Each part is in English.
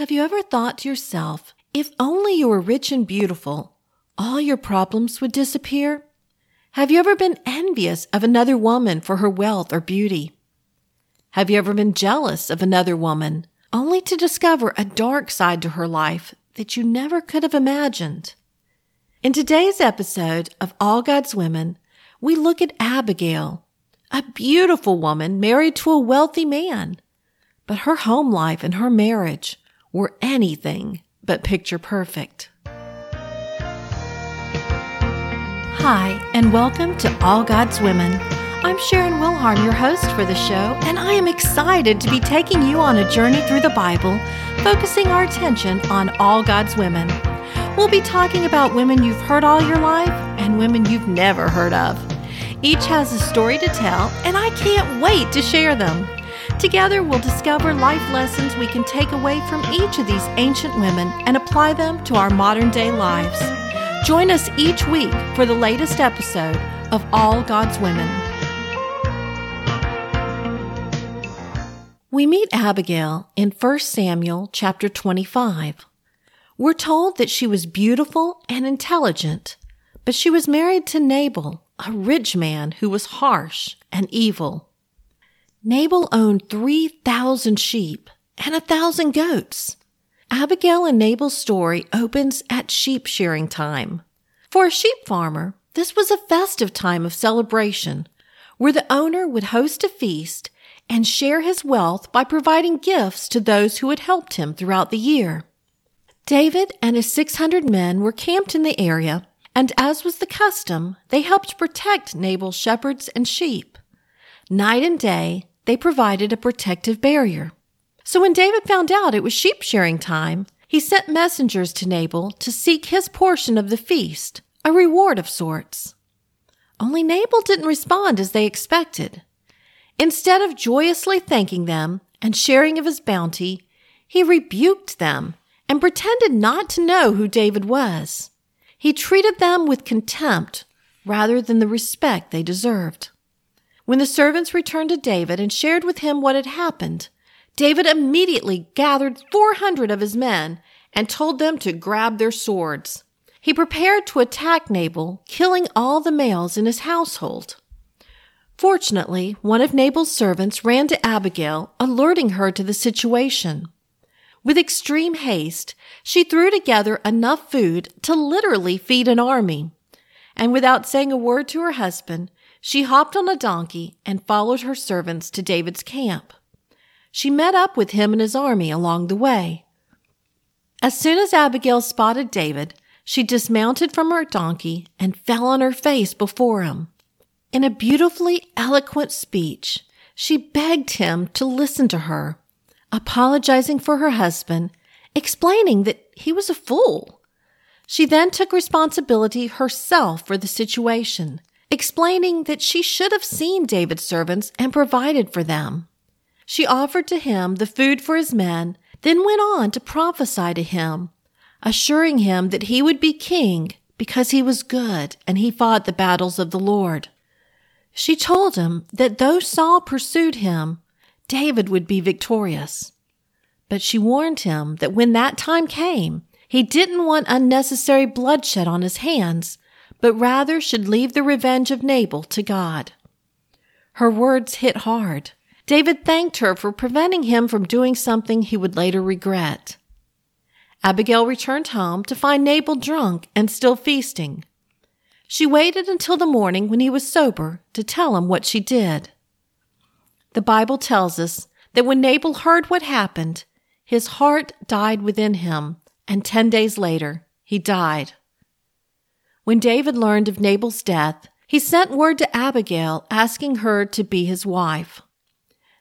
Have you ever thought to yourself, if only you were rich and beautiful, all your problems would disappear? Have you ever been envious of another woman for her wealth or beauty? Have you ever been jealous of another woman only to discover a dark side to her life that you never could have imagined? In today's episode of All God's Women, we look at Abigail, a beautiful woman married to a wealthy man. But her home life and her marriage were anything but picture perfect. Hi, and welcome to All God's Women. I'm Sharon Wilharm, your host for the show, and I am excited to be taking you on a journey through the Bible, focusing our attention on all God's women. We'll be talking about women you've heard all your life and women you've never heard of. Each has a story to tell, and I can't wait to share them. Together, we'll discover life lessons we can take away from each of these ancient women and apply them to our modern day lives. Join us each week for the latest episode of All God's Women. We meet Abigail in 1 Samuel chapter 25. We're told that she was beautiful and intelligent, but she was married to Nabal, a rich man who was harsh and evil. Nabal owned 3,000 sheep and a thousand goats. Abigail and Nabal's story opens at sheep shearing time. For a sheep farmer, this was a festive time of celebration where the owner would host a feast and share his wealth by providing gifts to those who had helped him throughout the year. David and his 600 men were camped in the area, and as was the custom, they helped protect Nabal's shepherds and sheep. Night and day, they provided a protective barrier. So when David found out it was sheep shearing time, he sent messengers to Nabal to seek his portion of the feast, a reward of sorts. Only Nabal didn't respond as they expected. Instead of joyously thanking them and sharing of his bounty, he rebuked them and pretended not to know who David was. He treated them with contempt rather than the respect they deserved. When the servants returned to David and shared with him what had happened, David immediately gathered 400 of his men and told them to grab their swords. He prepared to attack Nabal, killing all the males in his household. Fortunately, one of Nabal's servants ran to Abigail, alerting her to the situation. With extreme haste, she threw together enough food to literally feed an army. And without saying a word to her husband, she hopped on a donkey and followed her servants to David's camp. She met up with him and his army along the way. As soon as Abigail spotted David, she dismounted from her donkey and fell on her face before him. In a beautifully eloquent speech, she begged him to listen to her, apologizing for her husband, explaining that he was a fool. She then took responsibility herself for the situation explaining that she should have seen David's servants and provided for them. She offered to him the food for his men, then went on to prophesy to him, assuring him that he would be king because he was good and he fought the battles of the Lord. She told him that though Saul pursued him, David would be victorious. But she warned him that when that time came, he didn't want unnecessary bloodshed on his hands but rather should leave the revenge of Nabal to God. Her words hit hard. David thanked her for preventing him from doing something he would later regret. Abigail returned home to find Nabal drunk and still feasting. She waited until the morning when he was sober to tell him what she did. The Bible tells us that when Nabal heard what happened, his heart died within him, and ten days later, he died. When David learned of Nabal's death, he sent word to Abigail asking her to be his wife.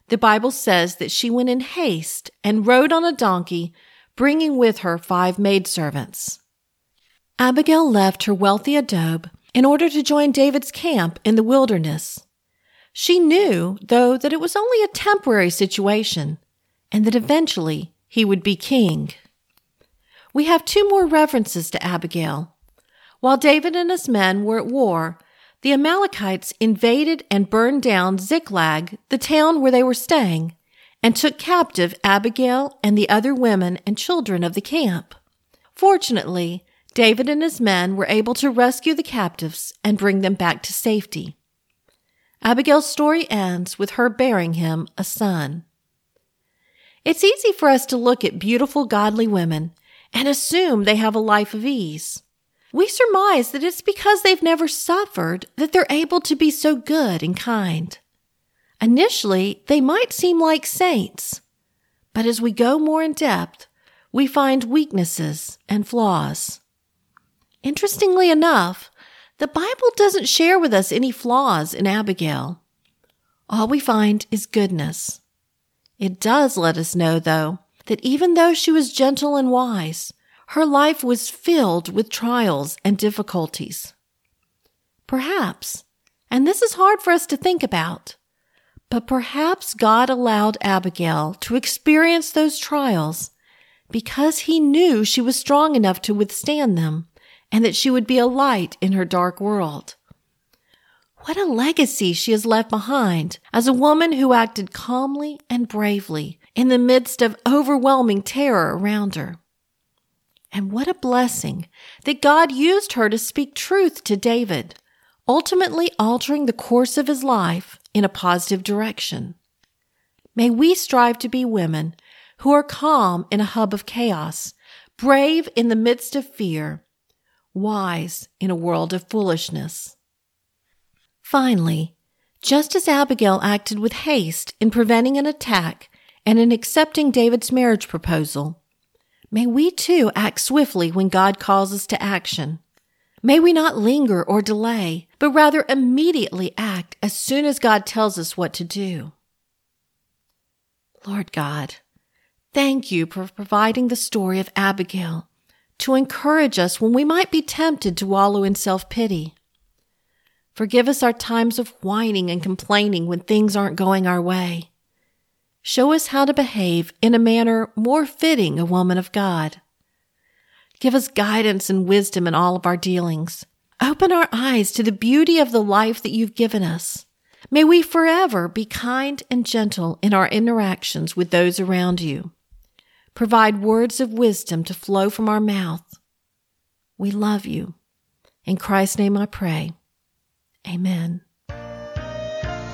The Bible says that she went in haste and rode on a donkey, bringing with her five maidservants. Abigail left her wealthy adobe in order to join David's camp in the wilderness. She knew, though, that it was only a temporary situation and that eventually he would be king. We have two more references to Abigail. While David and his men were at war, the Amalekites invaded and burned down Ziklag, the town where they were staying, and took captive Abigail and the other women and children of the camp. Fortunately, David and his men were able to rescue the captives and bring them back to safety. Abigail's story ends with her bearing him a son. It's easy for us to look at beautiful, godly women and assume they have a life of ease. We surmise that it's because they've never suffered that they're able to be so good and kind. Initially, they might seem like saints, but as we go more in depth, we find weaknesses and flaws. Interestingly enough, the Bible doesn't share with us any flaws in Abigail. All we find is goodness. It does let us know, though, that even though she was gentle and wise, her life was filled with trials and difficulties. Perhaps, and this is hard for us to think about, but perhaps God allowed Abigail to experience those trials because he knew she was strong enough to withstand them and that she would be a light in her dark world. What a legacy she has left behind as a woman who acted calmly and bravely in the midst of overwhelming terror around her. And what a blessing that God used her to speak truth to David, ultimately altering the course of his life in a positive direction. May we strive to be women who are calm in a hub of chaos, brave in the midst of fear, wise in a world of foolishness. Finally, just as Abigail acted with haste in preventing an attack and in accepting David's marriage proposal, May we too act swiftly when God calls us to action. May we not linger or delay, but rather immediately act as soon as God tells us what to do. Lord God, thank you for providing the story of Abigail to encourage us when we might be tempted to wallow in self pity. Forgive us our times of whining and complaining when things aren't going our way. Show us how to behave in a manner more fitting a woman of God. Give us guidance and wisdom in all of our dealings. Open our eyes to the beauty of the life that you've given us. May we forever be kind and gentle in our interactions with those around you. Provide words of wisdom to flow from our mouth. We love you. In Christ's name I pray. Amen.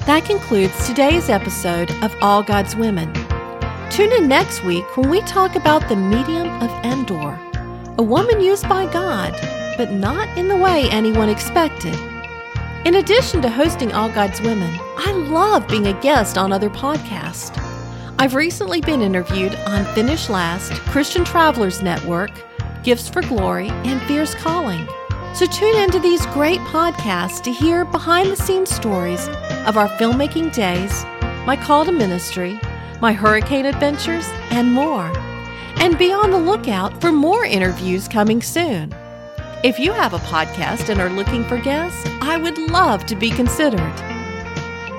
That concludes today's episode of All God's Women. Tune in next week when we talk about the medium of Endor, a woman used by God, but not in the way anyone expected. In addition to hosting All God's Women, I love being a guest on other podcasts. I've recently been interviewed on Finish Last, Christian Travelers Network, Gifts for Glory, and Fierce Calling. So tune into these great podcasts to hear behind the scenes stories of our filmmaking days, my call to ministry, my hurricane adventures, and more. And be on the lookout for more interviews coming soon. If you have a podcast and are looking for guests, I would love to be considered.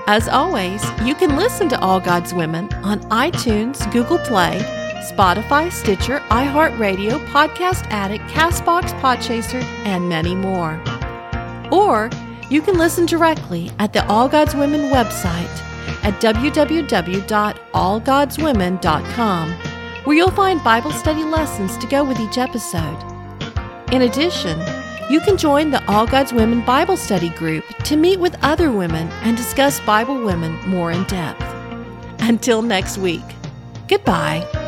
As always, you can listen to All God's Women on iTunes, Google Play, Spotify, Stitcher, iHeartRadio, Podcast Addict, Castbox, Podchaser, and many more. Or you can listen directly at the All God's Women website at www.allgodswomen.com, where you'll find Bible study lessons to go with each episode. In addition, you can join the All God's Women Bible Study group to meet with other women and discuss Bible women more in depth. Until next week, goodbye.